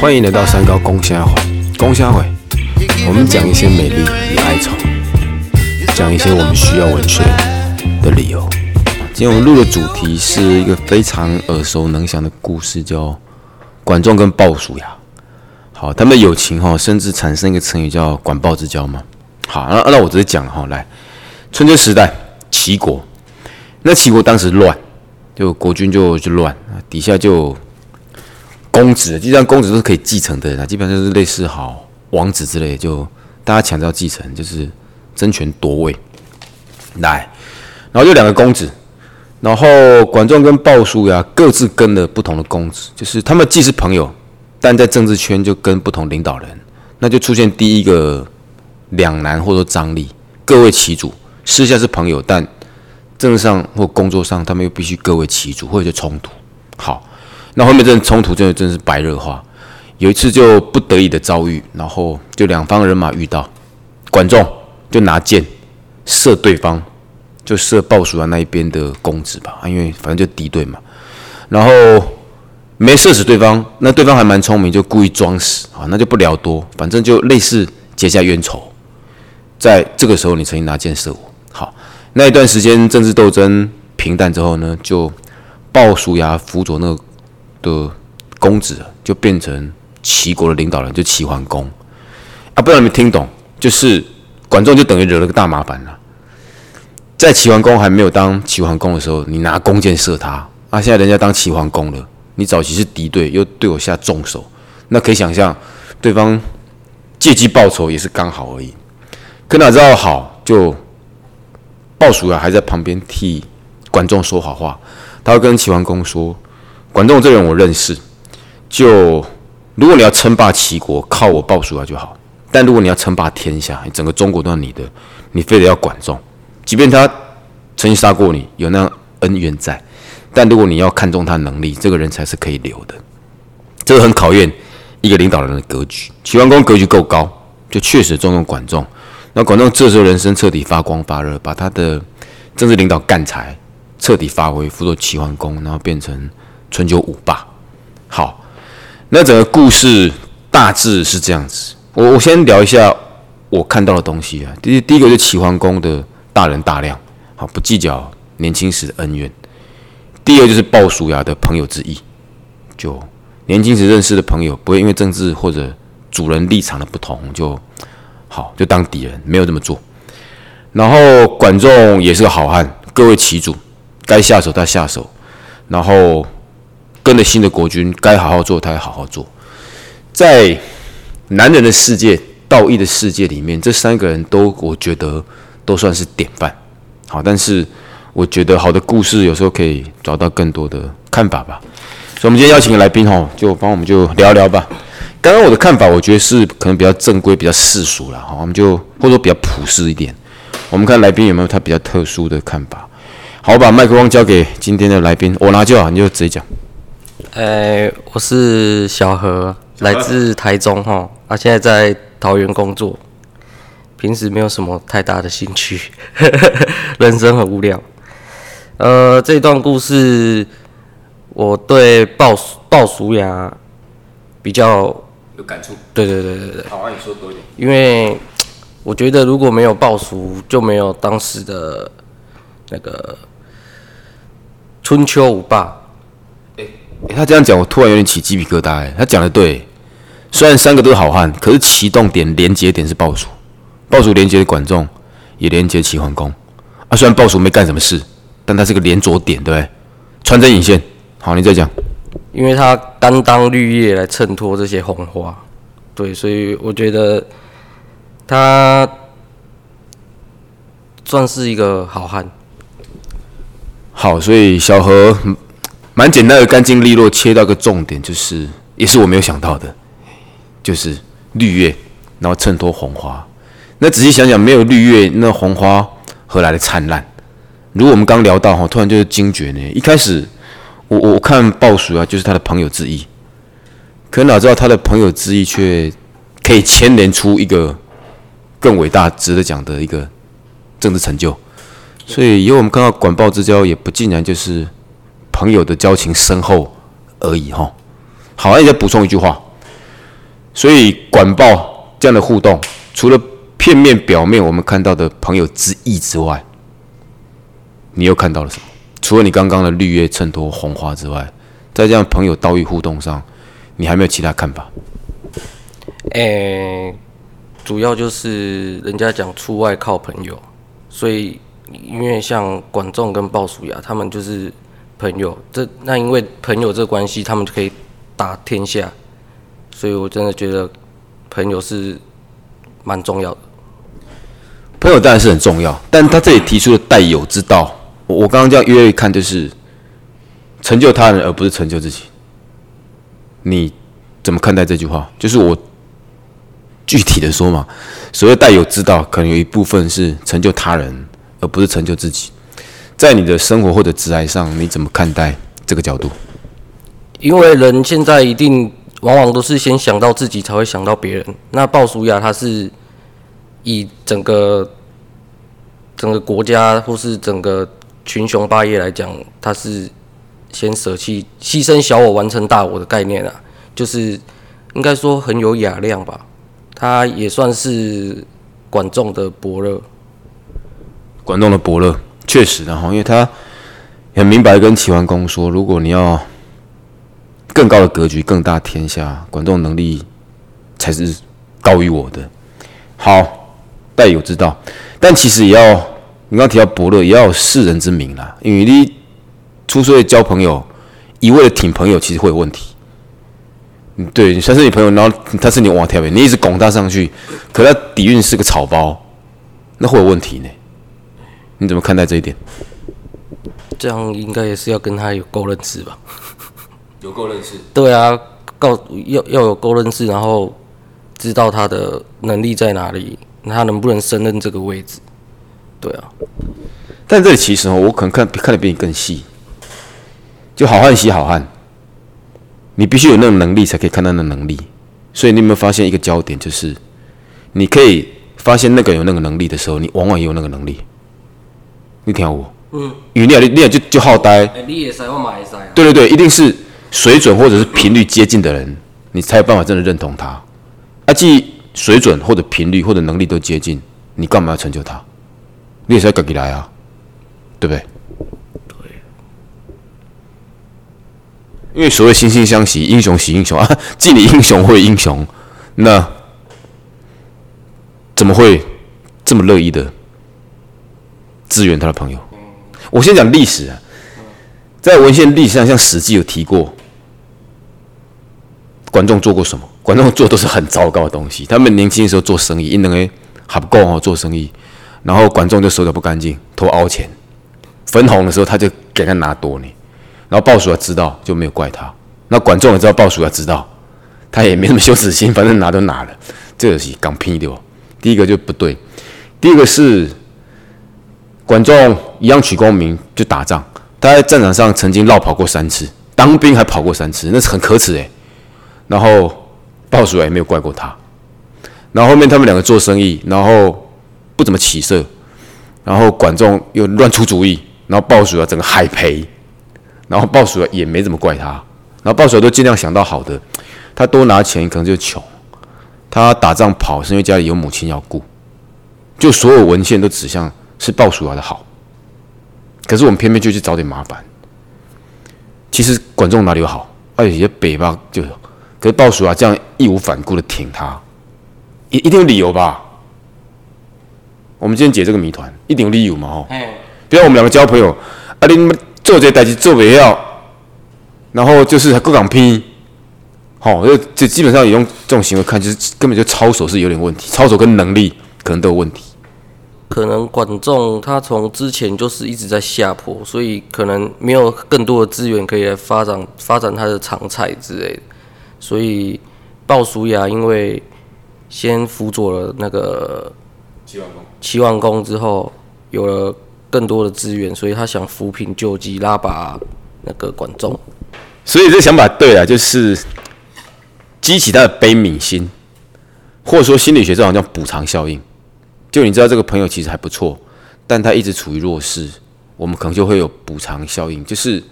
欢迎来到三高公虾会，公虾会，我们讲一些美丽与哀愁，讲一些我们需要文学的理由。今天我们录的主题是一个非常耳熟能详的故事，叫管仲跟鲍叔牙。好，他们的友情哈，甚至产生一个成语叫“管鲍之交”嘛。好，那那我直接讲哈，来，春秋时代，齐国，那齐国当时乱，就国君就就乱啊，底下就公子，基本上公子都是可以继承的人啊，基本上就是类似好王子之类，就大家抢着要继承，就是争权夺位。来，然后就两个公子，然后管仲跟鲍叔牙各自跟了不同的公子，就是他们既是朋友。但在政治圈就跟不同领导人，那就出现第一个两难或者说张力。各为其主，私下是朋友，但政治上或工作上，他们又必须各为其主，或者就冲突。好，那后面这冲突真的真是白热化。有一次就不得已的遭遇，然后就两方人马遇到，管仲就拿箭射对方，就射鲍叔牙那一边的公子吧，因为反正就敌对嘛，然后。没射死对方，那对方还蛮聪明，就故意装死啊，那就不聊多，反正就类似结下冤仇。在这个时候，你曾经拿箭射我，那一段时间政治斗争平淡之后呢，就鲍叔牙辅佐那个的公子，就变成齐国的领导人，就齐桓公啊。不知道你们听懂？就是管仲就等于惹了个大麻烦了。在齐桓公还没有当齐桓公的时候，你拿弓箭射他啊，现在人家当齐桓公了。你早期是敌对，又对我下重手，那可以想象，对方借机报仇也是刚好而已。可哪知道好，就鲍叔牙还在旁边替管仲说好话。他会跟齐桓公说：“管仲这人我认识，就如果你要称霸齐国，靠我鲍叔牙就好；但如果你要称霸天下，整个中国都是你的，你非得要管仲，即便他曾经杀过你，有那恩怨在。”但如果你要看中他能力，这个人才是可以留的。这个很考验一个领导人的格局。齐桓公格局够高，就确实重用管仲。那管仲这时候人生彻底发光发热，把他的政治领导干才彻底发挥，辅佐齐桓公，然后变成春秋五霸。好，那整个故事大致是这样子。我我先聊一下我看到的东西啊。第第一个是齐桓公的大人大量，好不计较年轻时的恩怨。第二就是鲍叔牙的朋友之一，就年轻时认识的朋友，不会因为政治或者主人立场的不同就好就当敌人，没有这么做。然后管仲也是个好汉，各为其主，该下手他下手，然后跟着新的国君，该好好做他也好好做。在男人的世界、道义的世界里面，这三个人都我觉得都算是典范。好，但是。我觉得好的故事有时候可以找到更多的看法吧，所以我们今天邀请来宾哈，就帮我们就聊聊吧。刚刚我的看法，我觉得是可能比较正规、比较世俗了哈，我们就或者说比较朴实一点。我们看来宾有没有他比较特殊的看法。好，我把麦克风交给今天的来宾，我拿就好，你就直接讲。呃，我是小何，来自台中哈，啊，现在在桃园工作，平时没有什么太大的兴趣，人生很无聊。呃，这段故事，我对鲍鲍叔牙比较有感触。对对对对对。好，你说多一点。因为我觉得如果没有鲍叔，就没有当时的那个春秋五霸。哎，他这样讲，我突然有点起鸡皮疙瘩。哎，他讲的对，虽然三个都是好汉，可是启动点、连接点是鲍叔。鲍叔连接管仲，也连接齐桓公。啊，虽然鲍叔没干什么事。但他是个连着点，对不对？穿针引线。好，你再讲。因为它担当绿叶来衬托这些红花，对，所以我觉得他算是一个好汉。好，所以小何蛮简单的，干净利落，切到个重点，就是也是我没有想到的，就是绿叶，然后衬托红花。那仔细想想，没有绿叶，那红花何来的灿烂？如果我们刚聊到哈，突然就是惊觉呢。一开始，我我看鲍叔啊，就是他的朋友之一，可哪知道他的朋友之一却可以牵连出一个更伟大、值得讲的一个政治成就。所以以后我们看到管鲍之交，也不尽然就是朋友的交情深厚而已哈。好，那再补充一句话。所以管报这样的互动，除了片面表面我们看到的朋友之意之外，你又看到了什么？除了你刚刚的绿叶衬托红花之外，在这样朋友道义互动上，你还没有其他看法？诶、主要就是人家讲出外靠朋友，所以因为像管仲跟鲍叔牙他们就是朋友，这那因为朋友这关系，他们就可以打天下，所以我真的觉得朋友是蛮重要的。朋友当然是很重要，但他这里提出的带友之道，我我刚刚这样约一看，就是成就他人而不是成就自己。你怎么看待这句话？就是我具体的说嘛，所谓带有之道，可能有一部分是成就他人，而不是成就自己。在你的生活或者职涯上，你怎么看待这个角度？因为人现在一定往往都是先想到自己，才会想到别人。那鲍叔牙他是以整个整个国家或是整个群雄霸业来讲，他是先舍弃牺牲小我完成大我的概念啊，就是应该说很有雅量吧。他也算是管仲的伯乐。管仲的伯乐确实的哈，因为他很明白跟齐桓公说，如果你要更高的格局、更大天下，管仲能力才是高于我的。好，待有之道，但其实也要你刚刚提到伯乐，也要有世人之名啦。因为你出社会交朋友，一味的挺朋友，其实会有问题。嗯，对，他是你朋友，然后他是你往条边，你一直拱他上去，可他底蕴是个草包，那会有问题呢。你怎么看待这一点？这样应该也是要跟他有够认识吧？有够认识。对啊，告要要有够认识，然后知道他的能力在哪里，他能不能胜任这个位置？对啊，但这里其实哦，我可能看看的比你更细，就好汉惜好汉，你必须有那种能力才可以看到那能力。所以你有没有发现一个焦点，就是你可以发现那个有那个能力的时候，你往往也有那个能力。你听我，嗯，因为你也，你你啊就就好呆，哎、你也塞，我马也塞啊。对对对，一定是水准或者是频率接近的人，你才有办法真的认同他。啊，既水准或者频率或者能力都接近，你干嘛要成就他？你也是要自己来啊，对不对？对。因为所谓惺惺相惜，英雄惜英雄 啊，既你英雄会英雄，那怎么会这么乐意的支援他的朋友？我先讲历史啊。在文献历史上，像《史记》有提过，管仲做过什么？管仲做都是很糟糕的东西。他们年轻的时候做生意，因为还不够哦，做生意，然后管仲就手脚不干净，偷凹钱。分红的时候，他就给他拿多呢。然后鲍叔牙知道，就没有怪他。那管仲也知道鲍叔牙知道，他也没什么羞耻心，反正拿都拿了，这是刚拼的哦。第一个就不对，第二个是管仲一样取功名就打仗。他在战场上曾经绕跑过三次，当兵还跑过三次，那是很可耻诶。然后鲍叔牙也没有怪过他。然后后面他们两个做生意，然后不怎么起色，然后管仲又乱出主意，然后鲍叔牙整个海赔，然后鲍叔牙也没怎么怪他，然后鲍叔牙都尽量想到好的，他多拿钱可能就穷，他打仗跑是因为家里有母亲要顾，就所有文献都指向是鲍叔牙的好。可是我们偏偏就去找点麻烦。其实管仲哪里有好？哎，有些北方就，可是鲍叔牙这样义无反顾的挺他，一一定有理由吧？我们今天解这个谜团，一定有理由嘛？吼，哎，比如我们两个交朋友，啊，你们做这代志做不了，然后就是还够讲拼，好，就就基本上也用这种行为看，就是根本就操守是有点问题，操守跟能力可能都有问题。可能管仲他从之前就是一直在下坡，所以可能没有更多的资源可以来发展发展他的长才之类的。所以鲍叔牙因为先辅佐了那个齐桓公之后，有了更多的资源，所以他想扶贫救济，拉拔那个管仲。所以这想法对啊，就是激起他的悲悯心，或者说心理学这种叫补偿效应。就你知道这个朋友其实还不错，但他一直处于弱势，我们可能就会有补偿效应，就是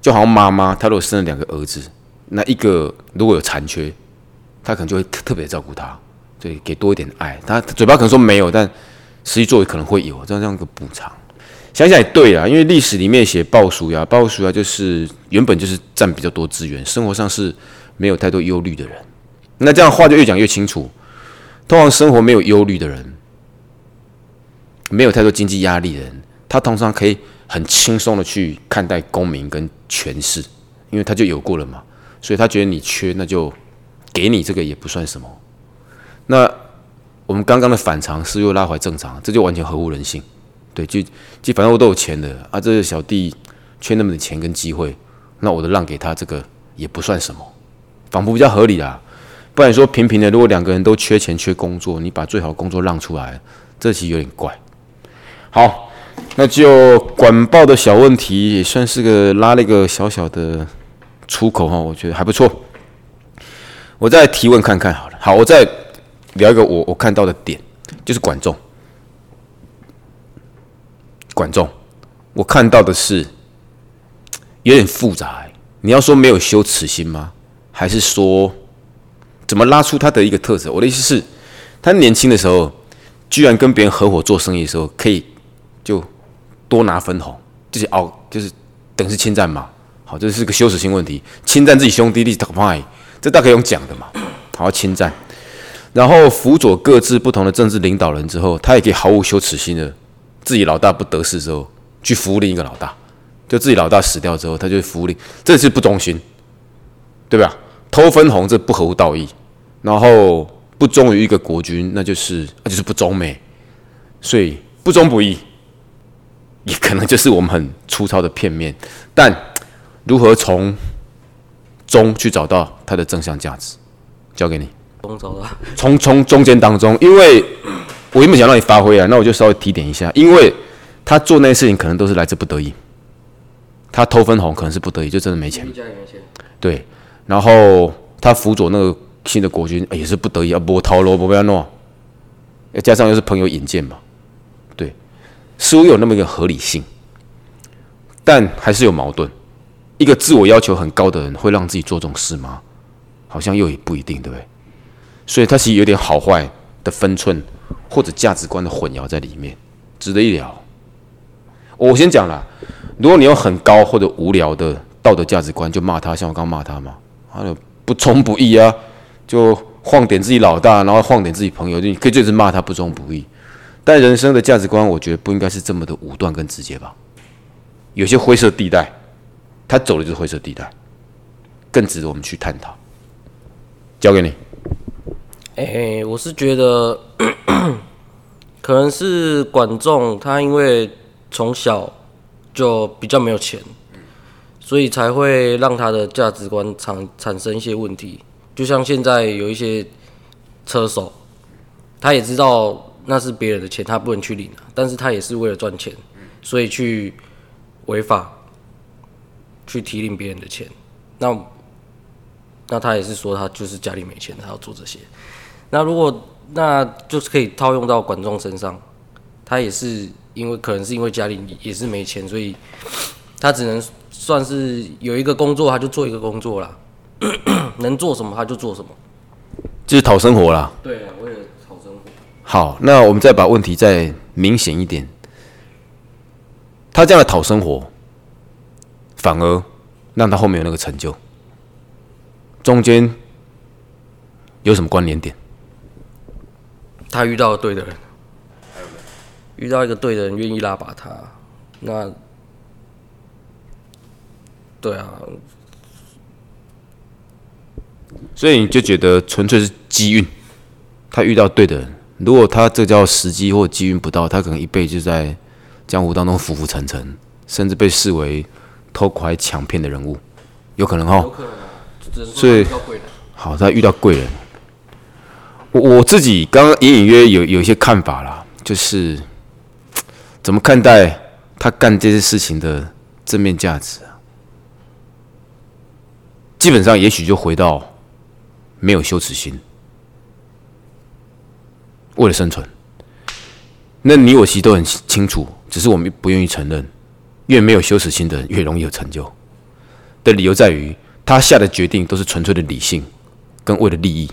就好像妈妈，她如果生了两个儿子，那一个如果有残缺，她可能就会特别照顾他，对，给多一点爱。他嘴巴可能说没有，但实际作为可能会有这样这样一个补偿。想想也对啊，因为历史里面写鲍叔牙，鲍叔牙就是原本就是占比较多资源，生活上是没有太多忧虑的人。那这样话就越讲越清楚，通常生活没有忧虑的人，没有太多经济压力的人，他通常可以很轻松的去看待公民跟权势，因为他就有过了嘛，所以他觉得你缺，那就给你这个也不算什么。那我们刚刚的反常是又拉回正常，这就完全合乎人性。对，就就反正我都有钱的啊，这个小弟缺那么点钱跟机会，那我都让给他，这个也不算什么，仿佛比较合理啦。不然说平平的，如果两个人都缺钱缺工作，你把最好的工作让出来，这其实有点怪。好，那就管报的小问题也算是个拉了一个小小的出口哈，我觉得还不错。我再提问看看好了，好，我再聊一个我我看到的点，就是管仲。管仲，我看到的是有点复杂。你要说没有羞耻心吗？还是说怎么拉出他的一个特质？我的意思是，他年轻的时候居然跟别人合伙做生意的时候，可以就多拿分红，就是哦，就是等于是侵占嘛。好，这是个羞耻心问题，侵占自己兄弟，你太这大可以用讲的嘛。好，侵占，然后辅佐各自不同的政治领导人之后，他也可以毫无羞耻心的。自己老大不得势之后，去服务另一个老大，就自己老大死掉之后，他就服另，这是不忠心，对吧？偷分红这不合乎道义，然后不忠于一个国君，那就是那就是不忠美，所以不忠不义，也可能就是我们很粗糙的片面。但如何从中去找到它的正向价值，交给你。从从中间当中，因为。我原本想让你发挥啊，那我就稍微提点一下，因为他做那些事情可能都是来自不得已，他偷分红可能是不得已，就真的没钱。对，然后他辅佐那个新的国君也是不得已，啊，波涛罗不要弄，再加上又是朋友引荐嘛，对，似乎有那么一个合理性，但还是有矛盾。一个自我要求很高的人会让自己做这种事吗？好像又也不一定，对不对？所以他其实有点好坏的分寸。或者价值观的混淆在里面，值得一聊。我先讲了，如果你有很高或者无聊的道德价值观，就骂他，像我刚骂他嘛，他不忠不义啊，就晃点自己老大，然后晃点自己朋友，你可以就是骂他不忠不义。但人生的价值观，我觉得不应该是这么的武断跟直接吧，有些灰色地带，他走的就是灰色地带，更值得我们去探讨。交给你。哎，我是觉得，可能是管仲他因为从小就比较没有钱，所以才会让他的价值观产产生一些问题。就像现在有一些车手，他也知道那是别人的钱，他不能去领，但是他也是为了赚钱，所以去违法去提领别人的钱。那那他也是说他就是家里没钱，他要做这些。那如果那就是可以套用到管仲身上，他也是因为可能是因为家里也是没钱，所以他只能算是有一个工作，他就做一个工作啦，能做什么他就做什么，就是讨生活啦。对啊，为了讨生活。好，那我们再把问题再明显一点，他这样的讨生活，反而让他后面有那个成就，中间有什么关联点？他遇到对的人，遇到一个对的人，愿意拉拔他，那，对啊，所以你就觉得纯粹是机运，他遇到对的人，如果他这叫时机或机运不到，他可能一辈子在江湖当中浮浮沉沉，甚至被视为偷拐抢骗的人物，有可能哈，所以好，他遇到贵人。我我自己刚刚隐隐约有有一些看法啦，就是怎么看待他干这些事情的正面价值啊？基本上，也许就回到没有羞耻心，为了生存。那你我其实都很清楚，只是我们不愿意承认，越没有羞耻心的人越容易有成就。的理由在于，他下的决定都是纯粹的理性，跟为了利益，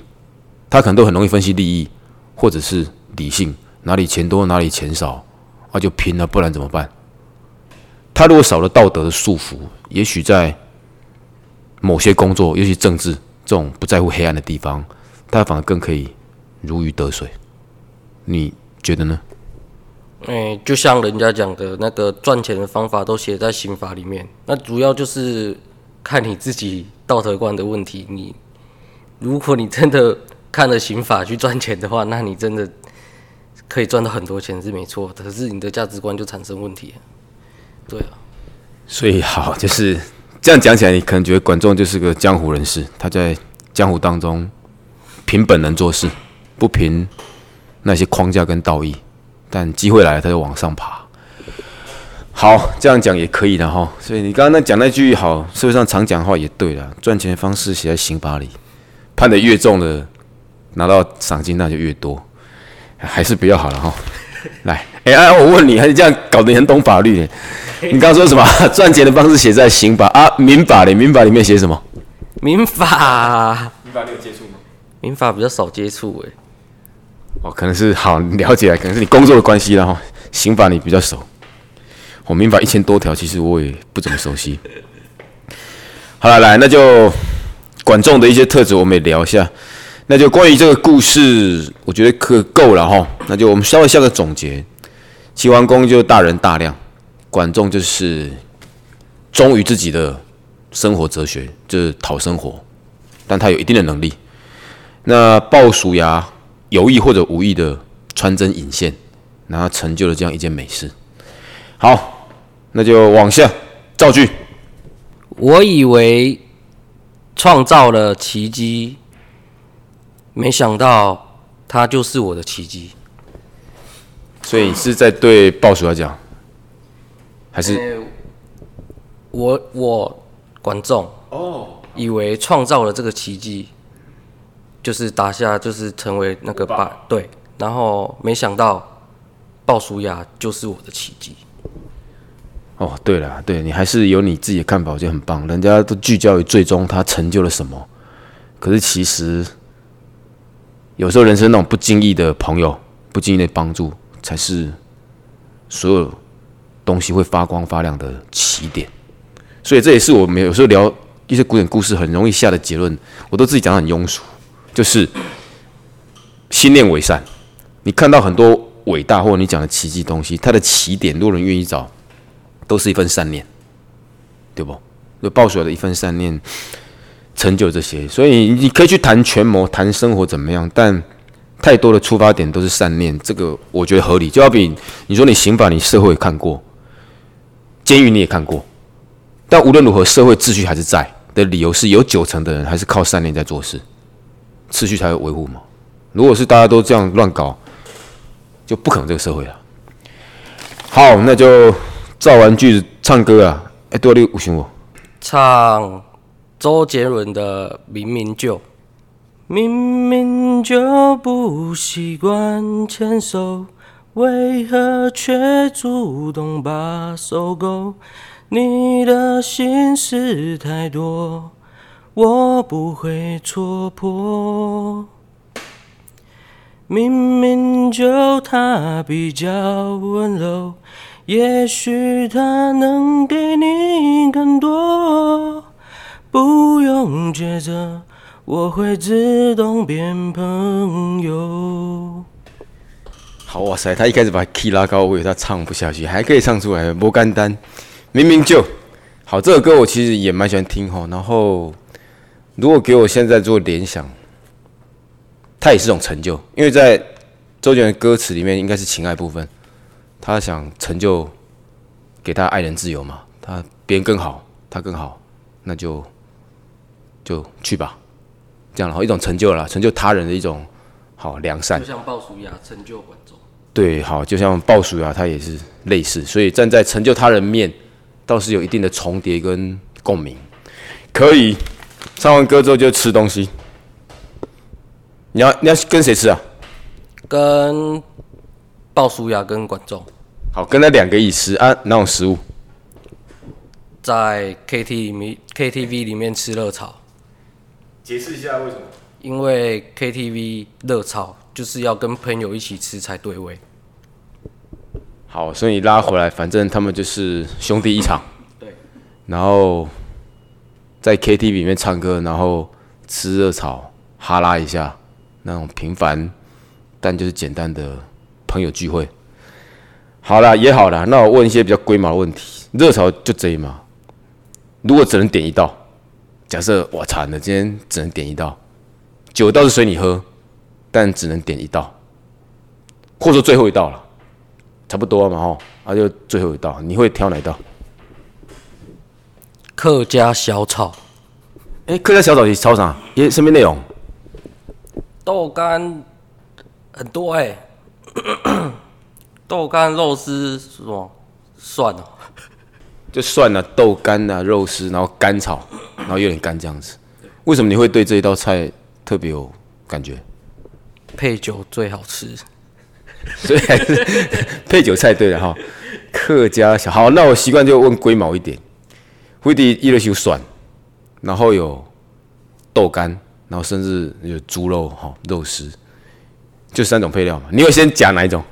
他可能都很容易分析利益，或者是理性，哪里钱多哪里钱少，那就拼了，不然怎么办？他如果少了道德的束缚，也许在某些工作，尤其政治这种不在乎黑暗的地方，他反而更可以如鱼得水。你觉得呢？哎，就像人家讲的那个赚钱的方法都写在刑法里面，那主要就是看你自己道德观的问题。你如果你真的看了刑法去赚钱的话，那你真的可以赚到很多钱是没错，可是你的价值观就产生问题。对啊，所以好就是这样讲起来，你可能觉得管仲就是个江湖人士，他在江湖当中凭本能做事，不凭那些框架跟道义。但机会来了，他就往上爬。好，这样讲也可以的哈。所以你刚刚那讲那句好，社会上常讲话也对了。赚钱方式写在刑法里，判的越重的，拿到赏金那就越多，还是比较好了哈。来，哎哎，我问你，还是这样搞得很懂法律？你刚刚说什么？赚钱的方式写在刑法啊？民法里，民法里面写什么？民法，民法你有接触吗？民法比较少接触哎。哦，可能是好了解，可能是你工作的关系然后刑法你比较熟，我民法一千多条，其实我也不怎么熟悉。好了，来，那就管仲的一些特质，我们也聊一下。那就关于这个故事，我觉得可够了哈。那就我们稍微下个总结：齐桓公就大人大量，管仲就是忠于自己的生活哲学，就是讨生活，但他有一定的能力。那鲍叔牙。有意或者无意的穿针引线，然后成就了这样一件美事。好，那就往下造句。我以为创造了奇迹，没想到他就是我的奇迹。所以是在对鲍叔来讲，还是我我观众哦，以为创造了这个奇迹。就是打下，就是成为那个霸对，然后没想到鲍叔牙就是我的奇迹。哦，对了，对你还是有你自己的看法，我觉得很棒。人家都聚焦于最终他成就了什么，可是其实有时候人生那种不经意的朋友、不经意的帮助，才是所有东西会发光发亮的起点。所以这也是我们有时候聊一些古典故事很容易下的结论，我都自己讲的很庸俗。就是心念为善，你看到很多伟大或者你讲的奇迹东西，它的起点，如果人愿意找，都是一份善念，对不？就抱出来的一份善念，成就这些。所以你可以去谈权谋，谈生活怎么样，但太多的出发点都是善念，这个我觉得合理。就好比你说你刑法，你社会看过，监狱你也看过，但无论如何，社会秩序还是在的理由是有九成的人还是靠善念在做事。秩序才会维护嘛。如果是大家都这样乱搞，就不可能这个社会了。好，那就造完句子唱歌啊！哎，多你五行我唱周杰伦的《明明就》，明明就不习惯牵手，为何却主动把手勾？你的心事太多。我不会戳破，明明就他比较温柔，也许他能给你更多。不用抉择，我会自动变朋友。好哇塞，他一开始把 key 拉高，我以为他唱不下去，还可以唱出来，不干单。明明就好，这首歌我其实也蛮喜欢听哈，然后。如果给我现在做联想，它也是种成就，因为在周杰伦歌词里面应该是情爱部分，他想成就给他爱人自由嘛，他别人更好，他更好，那就就去吧，这样然后一种成就了，成就他人的一种好良善，就像鲍叔牙成就观众，对，好，就像鲍叔牙他也是类似，所以站在成就他人面，倒是有一定的重叠跟共鸣，可以。唱完歌之后就吃东西。你要你要跟谁吃啊？跟鲍叔牙跟管仲。好，跟那两个一起吃啊？哪种食物？在 KT 里面 KTV 里面吃热炒，解释一下为什么？因为 KTV 热炒就是要跟朋友一起吃才对味。好，所以你拉回来，反正他们就是兄弟一场。对。然后在 KTV 里面唱歌，然后吃热炒，哈拉一下，那种平凡但就是简单的朋友聚会。好了，也好了，那我问一些比较龟毛的问题。热炒就这一嘛？如果只能点一道，假设我惨了，今天只能点一道，酒倒是随你喝，但只能点一道，或者说最后一道了。差不多嘛吼，啊就最后一道，你会挑哪一道？客家小炒。哎，客家小炒是炒啥？也什么内容？豆干很多哎，豆干肉丝什么蒜哦？就蒜啊，豆干啊，肉丝，然后干炒，然后有点干这样子。为什么你会对这一道菜特别有感觉？配酒最好吃。所以还是配酒菜对了哈，客家小好，那我习惯就问龟毛一点，会的一热修蒜，然后有豆干，然后甚至有猪肉哈肉丝，就三种配料嘛。你会先夹哪一种？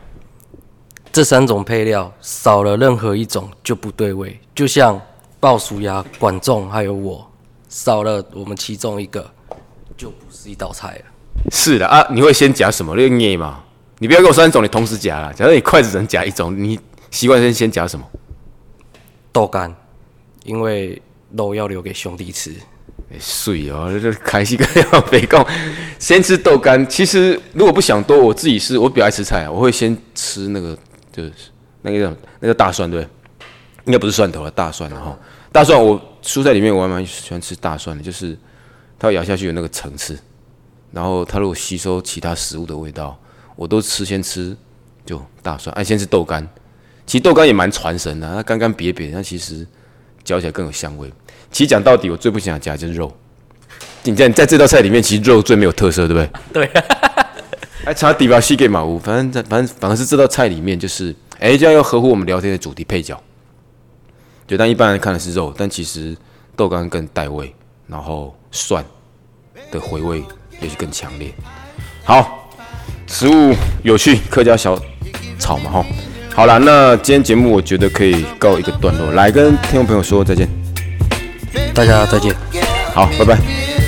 这三种配料少了任何一种就不对味，就像鲍叔牙、管仲还有我，少了我们其中一个就不是一道菜了。是的啊，你会先夹什么？那个捏嘛。你不要给我三种，你同时夹了。假如你筷子只能夹一种，你习惯先先夹什么？豆干，因为肉要留给兄弟吃。水哦，这开心跟要肥共，先吃豆干。其实如果不想多，我自己是我比较爱吃菜，我会先吃那个，就是那个叫那个大蒜，对，应该不是蒜头了，大蒜然后大蒜我蔬菜里面我还蛮喜欢吃大蒜的，就是它咬下去有那个层次，然后它如果吸收其他食物的味道。我都吃先吃，就大蒜，哎，先吃豆干。其实豆干也蛮传神的，它干干瘪瘪，它其实嚼起来更有香味。其实讲到底，我最不想夹就是肉。你在在这道菜里面，其实肉最没有特色，对不对？对。还差底吧西给马乌，反正在反正反正是这道菜里面，就是哎，这样要合乎我们聊天的主题配角。对，但一般人看的是肉，但其实豆干更带味，然后蒜的回味也是更强烈。好。食物有趣，客家小炒嘛哈。好了，那今天节目我觉得可以告一个段落，来跟听众朋友说再见。大家再见，好，拜拜。